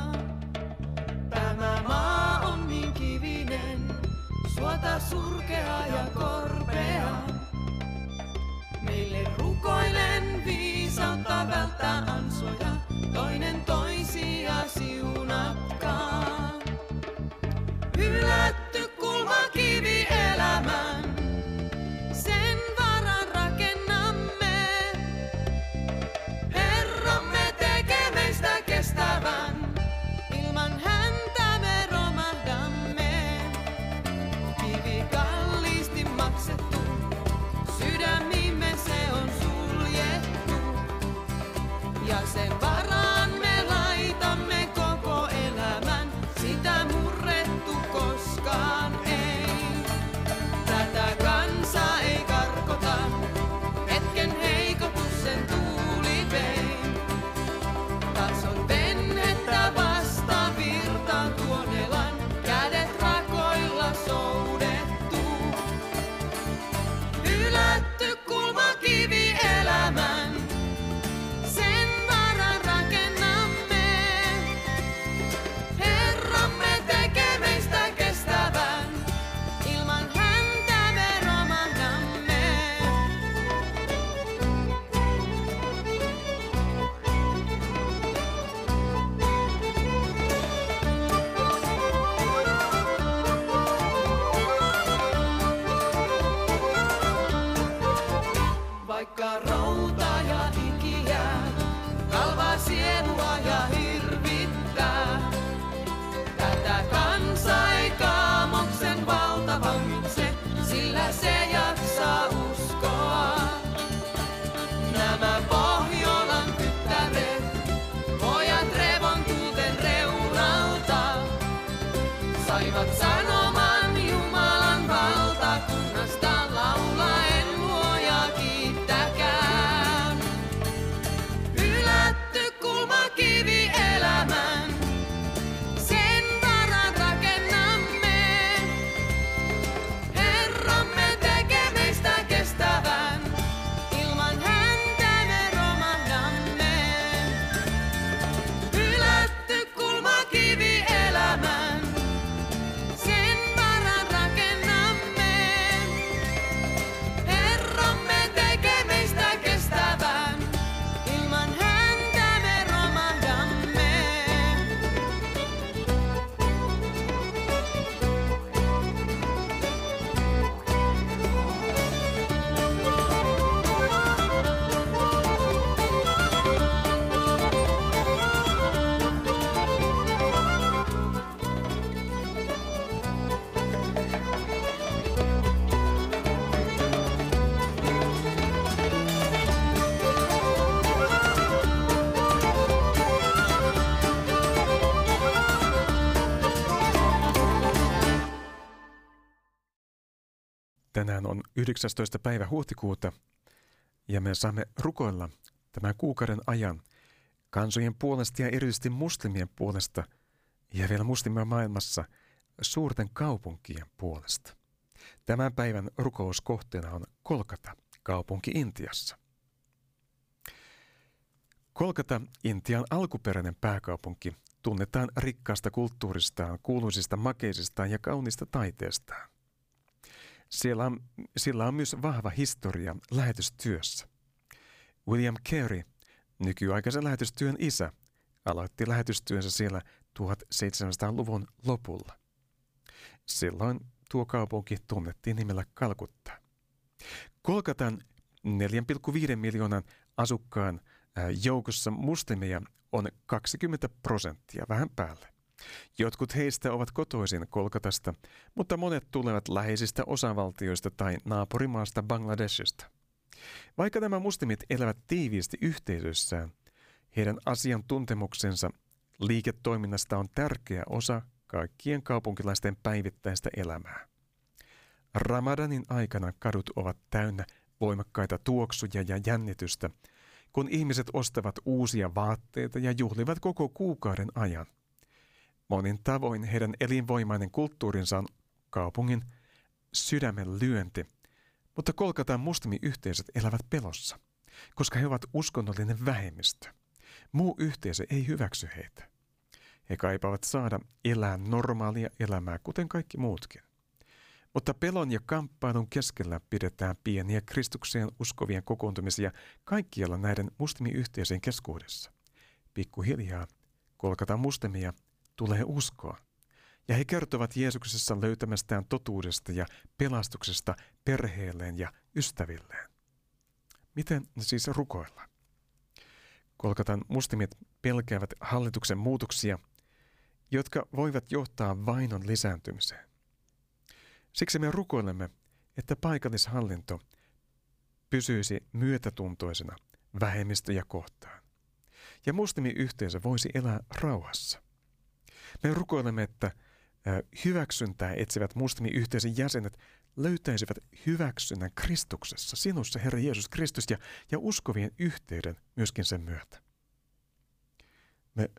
Tämä maa on niin kivinen, suota surkea ja korpea. Meille rukoilen viisautta välttää ansoja, toinen toisia siunatkaa. Tänään on 19. päivä huhtikuuta ja me saamme rukoilla tämän kuukauden ajan kansojen puolesta ja erityisesti muslimien puolesta ja vielä muslimien maailmassa suurten kaupunkien puolesta. Tämän päivän rukouskohteena on Kolkata, kaupunki Intiassa. Kolkata, Intian alkuperäinen pääkaupunki, tunnetaan rikkaasta kulttuuristaan, kuuluisista makeisistaan ja kaunista taiteestaan. Siellä on, sillä on myös vahva historia lähetystyössä. William Carey, nykyaikaisen lähetystyön isä, aloitti lähetystyönsä siellä 1700-luvun lopulla. Silloin tuo kaupunki tunnettiin nimellä Kalkutta. Kolkatan 4,5 miljoonan asukkaan joukossa muslimeja on 20 prosenttia vähän päälle. Jotkut heistä ovat kotoisin Kolkatasta, mutta monet tulevat läheisistä osavaltioista tai naapurimaasta Bangladesista. Vaikka nämä muslimit elävät tiiviisti yhteisössään, heidän asiantuntemuksensa liiketoiminnasta on tärkeä osa kaikkien kaupunkilaisten päivittäistä elämää. Ramadanin aikana kadut ovat täynnä voimakkaita tuoksuja ja jännitystä, kun ihmiset ostavat uusia vaatteita ja juhlivat koko kuukauden ajan. Monin tavoin heidän elinvoimainen kulttuurinsa on kaupungin sydämen lyönti, mutta Kolkataan muslimiyhteisöt elävät pelossa, koska he ovat uskonnollinen vähemmistö. Muu yhteisö ei hyväksy heitä. He kaipaavat saada elää normaalia elämää, kuten kaikki muutkin. Mutta pelon ja kamppailun keskellä pidetään pieniä Kristukseen uskovien kokoontumisia kaikkialla näiden muslimiyhteisöjen keskuudessa. Pikkuhiljaa kolkata muslimia tulee uskoa. Ja he kertovat Jeesuksessa löytämästään totuudesta ja pelastuksesta perheelleen ja ystävilleen. Miten siis rukoilla? Kolkatan muslimit pelkäävät hallituksen muutoksia, jotka voivat johtaa vainon lisääntymiseen. Siksi me rukoilemme, että paikallishallinto pysyisi myötätuntoisena vähemmistöjä kohtaan. Ja muslimiyhteisö voisi elää rauhassa. Me rukoilemme, että hyväksyntää etsivät muslimiyhteisön jäsenet löytäisivät hyväksynnän Kristuksessa, sinussa Herra Jeesus Kristus ja, ja uskovien yhteyden myöskin sen myötä. Me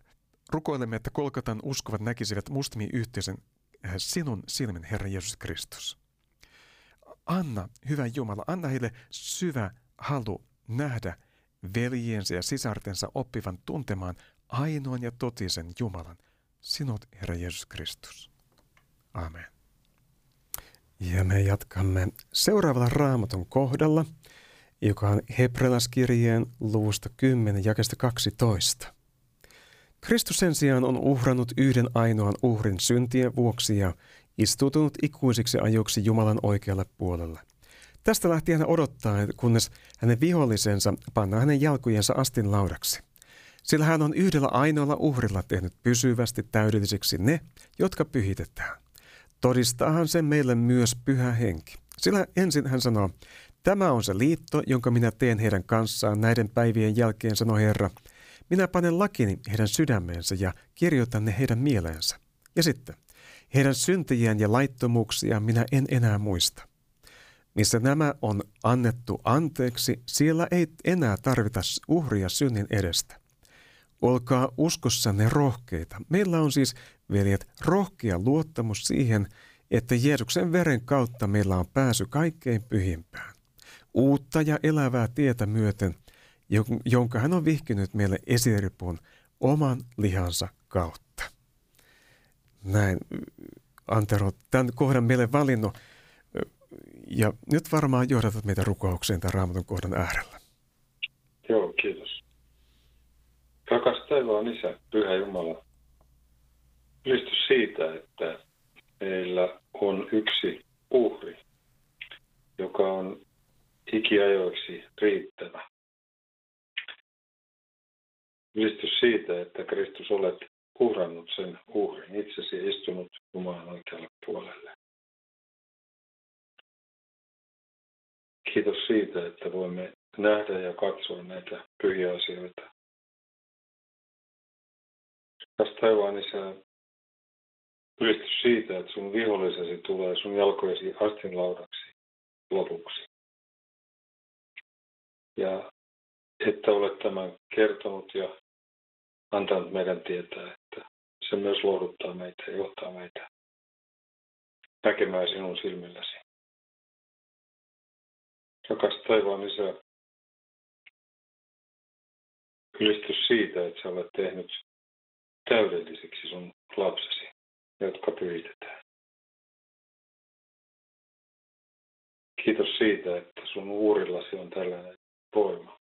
rukoilemme, että Kolkatan uskovat näkisivät muslimiyhteisön sinun silmin, Herra Jeesus Kristus. Anna, hyvä Jumala, anna heille syvä halu nähdä veljensä ja sisartensa oppivan tuntemaan ainoan ja totisen Jumalan, sinut, Herra Jeesus Kristus. Amen. Ja me jatkamme seuraavalla raamatun kohdalla, joka on Hebrealaskirjeen luvusta 10, jakesta 12. Kristus sen sijaan on uhrannut yhden ainoan uhrin syntien vuoksi ja istuutunut ikuisiksi ajoiksi Jumalan oikealle puolelle. Tästä lähti hän odottaa, kunnes hänen vihollisensa pannaan hänen jalkojensa astin laudaksi. Sillä hän on yhdellä ainoalla uhrilla tehnyt pysyvästi täydellisiksi ne, jotka pyhitetään. Todistaahan se meille myös pyhä henki. Sillä ensin hän sanoo, tämä on se liitto, jonka minä teen heidän kanssaan näiden päivien jälkeen, sanoi Herra – minä panen lakini heidän sydämeensä ja kirjoitan ne heidän mieleensä. Ja sitten, heidän syntiään ja laittomuuksiaan minä en enää muista. Missä nämä on annettu anteeksi, siellä ei enää tarvita uhria synnin edestä. Olkaa uskossanne rohkeita. Meillä on siis, veljet, rohkea luottamus siihen, että Jeesuksen veren kautta meillä on pääsy kaikkein pyhimpään. Uutta ja elävää tietä myöten – jonka hän on vihkinyt meille esiripun oman lihansa kautta. Näin Antero tämän kohdan meille valinnut. Ja nyt varmaan johdatat meitä rukoukseen tämän raamatun kohdan äärellä. Joo, kiitos. Rakas taivaan Isä, Pyhä Jumala, ylistys siitä, että meillä on yksi uhri, joka on ikiajoiksi riittävä. Ylistys siitä, että Kristus olet uhrannut sen uhrin itsesi istunut Jumalan oikealle puolelle. Kiitos siitä, että voimme nähdä ja katsoa näitä pyhiä asioita. Tästä taivaan isä, ylistys siitä, että sun vihollisesi tulee sun jalkojesi astin laudaksi lopuksi. Ja että olet tämän kertonut ja antanut meidän tietää, että se myös lohduttaa meitä ja johtaa meitä näkemään sinun silmilläsi. Rakas taivaan Isä, ylistys siitä, että sä olet tehnyt täydellisiksi sun lapsesi, jotka pyhitetään. Kiitos siitä, että sun uurillasi on tällainen voima.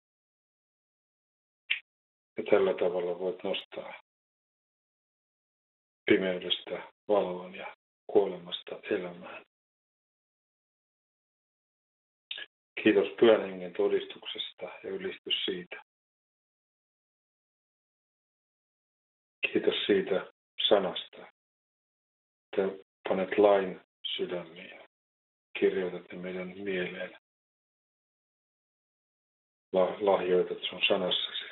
Ja tällä tavalla voit nostaa pimeydestä valoon ja kuolemasta elämään. Kiitos pyhän hengen todistuksesta ja ylistys siitä. Kiitos siitä sanasta, että panet lain sydämiin. Kirjoitat ne meidän mieleen. Lahjoitat sun sanassasi.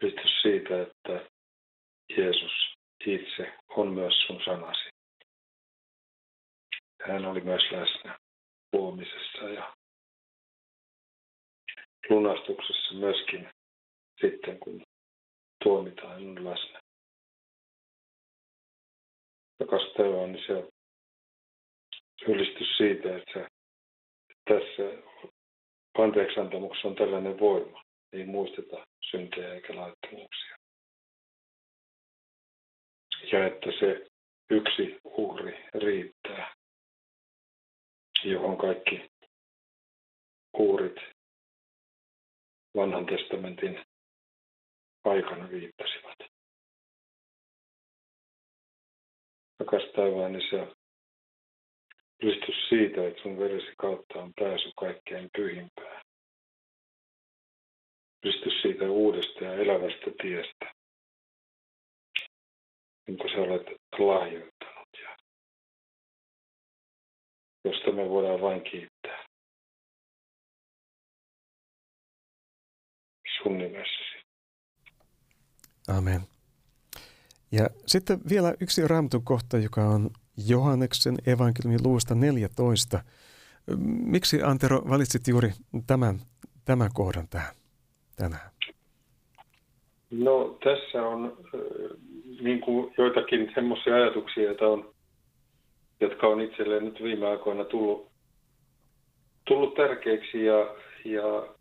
Kiitos siitä, että Jeesus itse on myös sun sanasi. Hän oli myös läsnä luomisessa ja lunastuksessa myöskin sitten, kun tuomitaan on läsnä. Rakas taivaan, niin se ylistys siitä, että tässä anteeksiantamuksessa on tällainen voima. Ei muisteta syntejä eikä laittomuuksia. Ja että se yksi uhri riittää, johon kaikki uhrit vanhan testamentin aikana viittasivat. Rakas taivaan isä, ylistys siitä, että sun veresi kautta on pääsy kaikkein pyhimpään. Ylistys siitä uudesta ja elävästä tiestä, jonka sä olet lahjoittanut ja josta me voidaan vain kiittää. Sun nimessäsi. Amen. Ja sitten vielä yksi raamatun kohta, joka on Johanneksen evankeliumin luusta 14. Miksi Antero valitsit juuri tämän, tämän kohdan tähän tänään? No tässä on niin kuin joitakin semmoisia ajatuksia, joita on, jotka on itselleen nyt viime aikoina tullut, tullut tärkeiksi ja, ja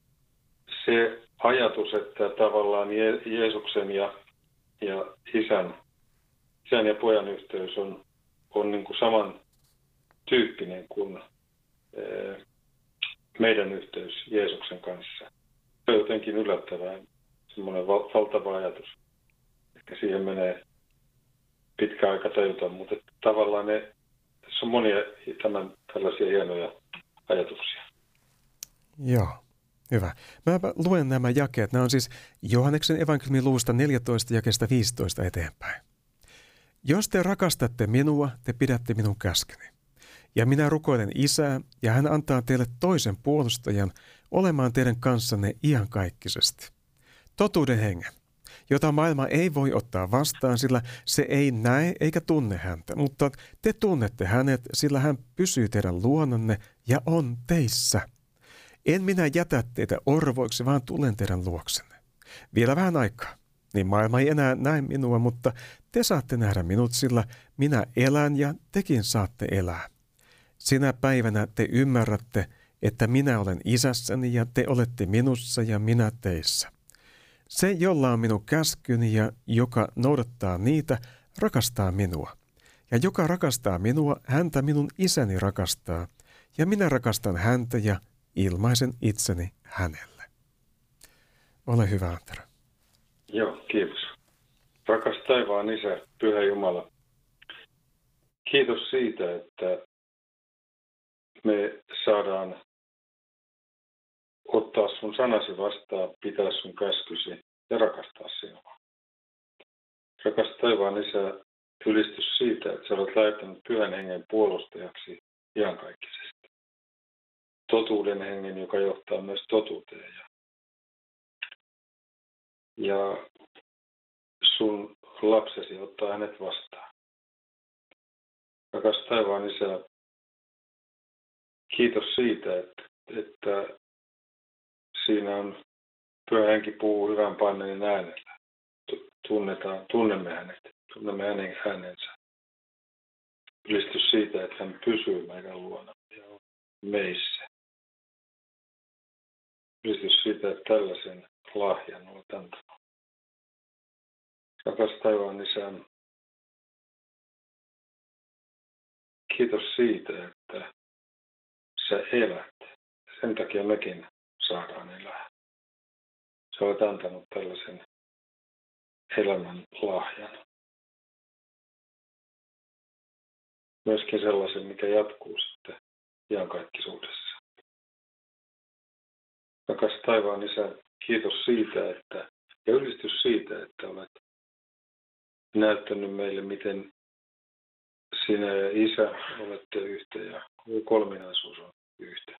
se ajatus, että tavallaan Je- Jeesuksen ja, ja isän, isän ja pojan yhteys on, on niin kuin saman tyyppinen kuin e, meidän yhteys Jeesuksen kanssa. Se on jotenkin yllättävää, semmoinen val- valtava ajatus. Ehkä siihen menee pitkä aika tajuta, mutta tavallaan ne, tässä on monia tämän, tällaisia hienoja ajatuksia. Joo. Hyvä. Mä luen nämä jakeet. Nämä on siis Johanneksen evankeliumin luvusta 14 jakesta 15 eteenpäin. Jos te rakastatte minua, te pidätte minun käskeni. Ja minä rukoilen isää, ja hän antaa teille toisen puolustajan olemaan teidän kanssanne iankaikkisesti. Totuuden hengen, jota maailma ei voi ottaa vastaan, sillä se ei näe eikä tunne häntä, mutta te tunnette hänet, sillä hän pysyy teidän luonanne ja on teissä – en minä jätä teitä orvoiksi, vaan tulen teidän luoksenne. Vielä vähän aikaa, niin maailma ei enää näe minua, mutta te saatte nähdä minut, sillä minä elän ja tekin saatte elää. Sinä päivänä te ymmärrätte, että minä olen isässäni ja te olette minussa ja minä teissä. Se, jolla on minun käskyni ja joka noudattaa niitä, rakastaa minua. Ja joka rakastaa minua, häntä minun isäni rakastaa. Ja minä rakastan häntä ja ilmaisen itseni hänelle. Ole hyvä, Antero. Joo, kiitos. Rakas taivaan Isä, Pyhä Jumala, kiitos siitä, että me saadaan ottaa sun sanasi vastaan, pitää sun käskysi ja rakastaa sinua. Rakas taivaan Isä, ylistys siitä, että sä olet lähettänyt pyhän hengen puolustajaksi iankaikkisesti totuuden hengen, joka johtaa myös totuuteen. Ja, ja sun lapsesi ottaa hänet vastaan. Rakas taivaan isä, kiitos siitä, että, että siinä on pyhä henki puhuu hyvän paineen äänellä. Tunnetaan, tunnemme hänet, tunnemme hänen äänensä. Ylistys siitä, että hän pysyy meidän luona ja meissä. Kiitos siitä, että tällaisen lahjan olet antanut. Rakas taivaan isä, kiitos siitä, että sä elät. Sen takia mekin saadaan elää. Sä olet antanut tällaisen elämän lahjan. Myöskin sellaisen, mikä jatkuu sitten iankaikkisuudessa. Rakas taivaan isä, kiitos siitä, että, ja ylistys siitä, että olet näyttänyt meille, miten sinä ja isä olette yhtä ja kolminaisuus on yhtä.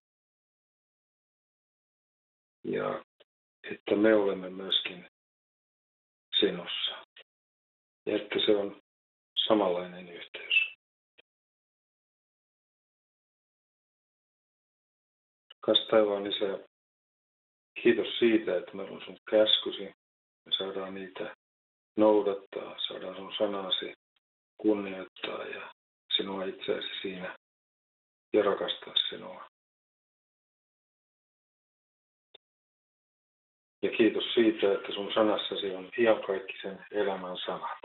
Ja että me olemme myöskin sinussa. Ja että se on samanlainen yhteys. Kas taivaan isä, kiitos siitä, että meillä on sun käskysi. Me saadaan niitä noudattaa, saadaan sun sanasi kunnioittaa ja sinua itseäsi siinä ja rakastaa sinua. Ja kiitos siitä, että sun sanassasi on iankaikkisen elämän sanat.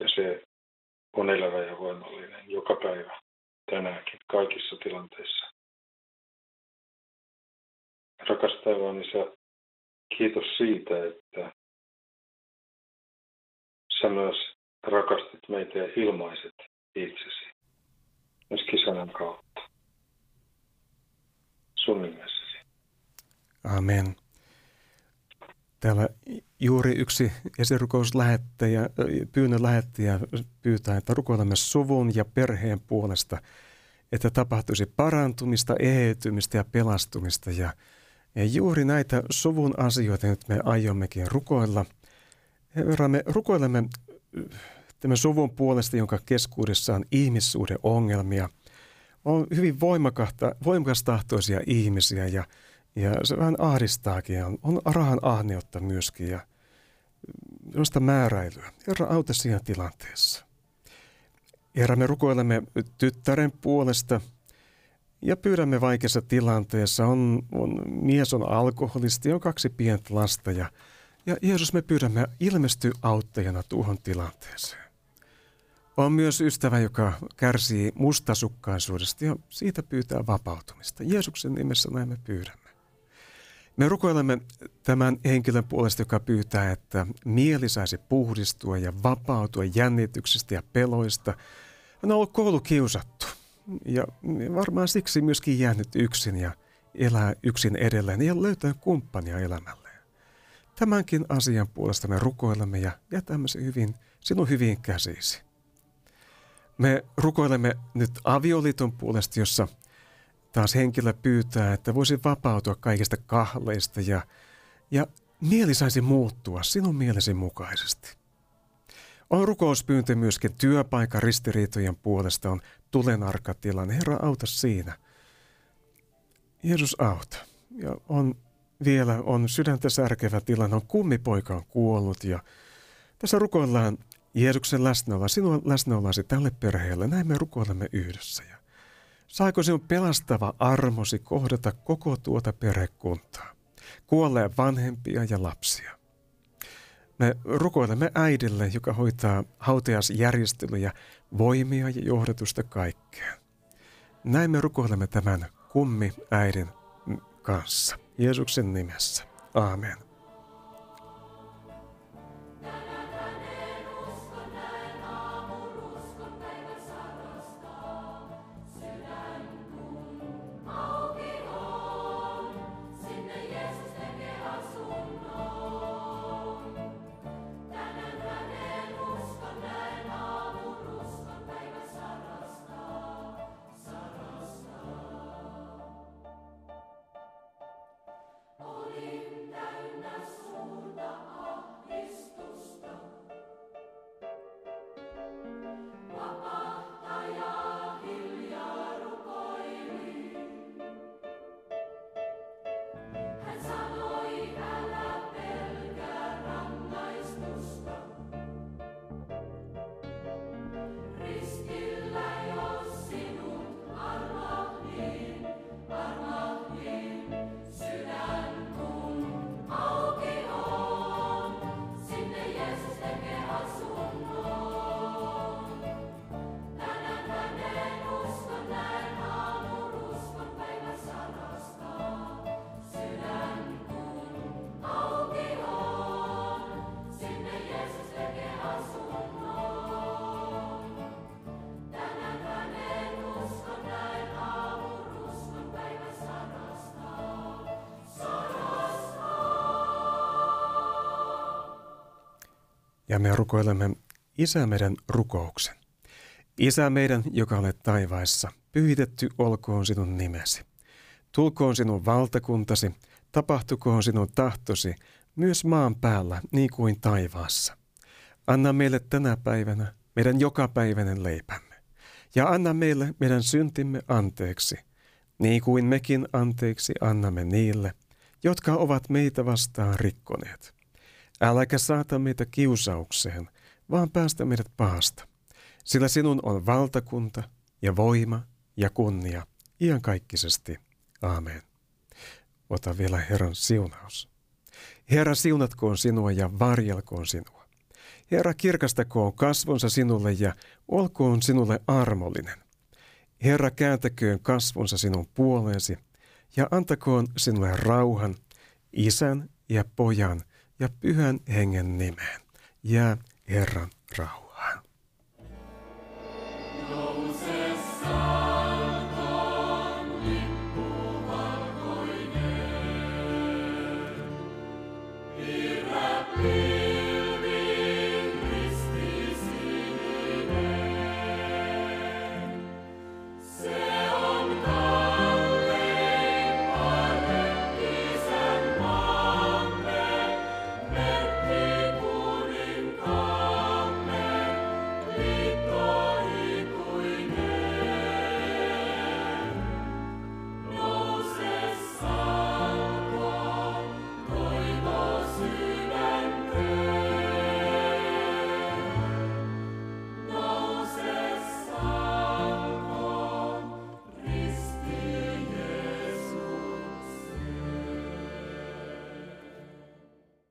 Ja se on elävä ja voimallinen joka päivä, tänäänkin, kaikissa tilanteissa. Rakas taivaan isä, kiitos siitä, että sä myös rakastit meitä ja ilmaiset itsesi. Myöskin sanan kautta. Sun nimessäsi. Amen. Täällä juuri yksi esirukous-lähettäjä, pyynnön lähettäjä pyytää, että rukoilemme suvun ja perheen puolesta, että tapahtuisi parantumista, eheytymistä ja pelastumista. Ja, ja juuri näitä suvun asioita nyt me aiommekin rukoilla. Herra, me rukoilemme tämän suvun puolesta, jonka keskuudessa on ihmissuhdeongelmia. On hyvin voimakastahtoisia ihmisiä ja ja se vähän ahdistaakin on, on rahan ahneutta myöskin ja sellaista määräilyä. Herra, auta siinä tilanteessa. Herra, me rukoilemme tyttären puolesta ja pyydämme vaikeassa tilanteessa. On, on, mies on alkoholisti, on kaksi pientä lasta ja, ja Jeesus, me pyydämme ilmesty auttajana tuohon tilanteeseen. On myös ystävä, joka kärsii mustasukkaisuudesta ja siitä pyytää vapautumista. Jeesuksen nimessä näin me pyydämme. Me rukoilemme tämän henkilön puolesta, joka pyytää, että mieli saisi puhdistua ja vapautua jännityksistä ja peloista. Hän on ollut koulukiusattu ja varmaan siksi myöskin jäänyt yksin ja elää yksin edelleen ja löytää kumppania elämälleen. Tämänkin asian puolesta me rukoilemme ja jätämme se hyvin, sinun hyvin käsisi. Me rukoilemme nyt avioliiton puolesta, jossa – taas henkilö pyytää, että voisi vapautua kaikista kahleista ja, ja mieli saisi muuttua sinun mielesi mukaisesti. On rukouspyyntö myöskin työpaikan ristiriitojen puolesta on tulenarka tilanne. Herra, auta siinä. Jeesus auta. Ja on vielä on sydäntä särkevä tilanne, on kummipoika on kuollut ja tässä rukoillaan Jeesuksen läsnäoloa, sinun läsnäoloasi tälle perheelle. Näin me rukoilemme yhdessä. Ja Saiko sinun pelastava armosi kohdata koko tuota perhekuntaa, kuolleen vanhempia ja lapsia? Me rukoilemme äidille, joka hoitaa hautajaisjärjestelyjä, voimia ja johdatusta kaikkea. Näin me rukoilemme tämän kummi äidin kanssa. Jeesuksen nimessä. Amen. Ja me rukoilemme Isä meidän rukouksen. Isä meidän, joka olet taivaissa, pyhitetty olkoon sinun nimesi. Tulkoon sinun valtakuntasi, tapahtukoon sinun tahtosi, myös maan päällä niin kuin taivaassa. Anna meille tänä päivänä meidän jokapäiväinen leipämme. Ja anna meille meidän syntimme anteeksi, niin kuin mekin anteeksi annamme niille, jotka ovat meitä vastaan rikkoneet. Äläkä saata meitä kiusaukseen, vaan päästä meidät pahasta. Sillä sinun on valtakunta ja voima ja kunnia iankaikkisesti. Aamen. Ota vielä Herran siunaus. Herra siunatkoon sinua ja varjelkoon sinua. Herra kirkastakoon kasvonsa sinulle ja olkoon sinulle armollinen. Herra kääntäköön kasvonsa sinun puoleesi ja antakoon sinulle rauhan, isän ja pojan ja pyhän hengen nimeen. Jää Herran rauha. Be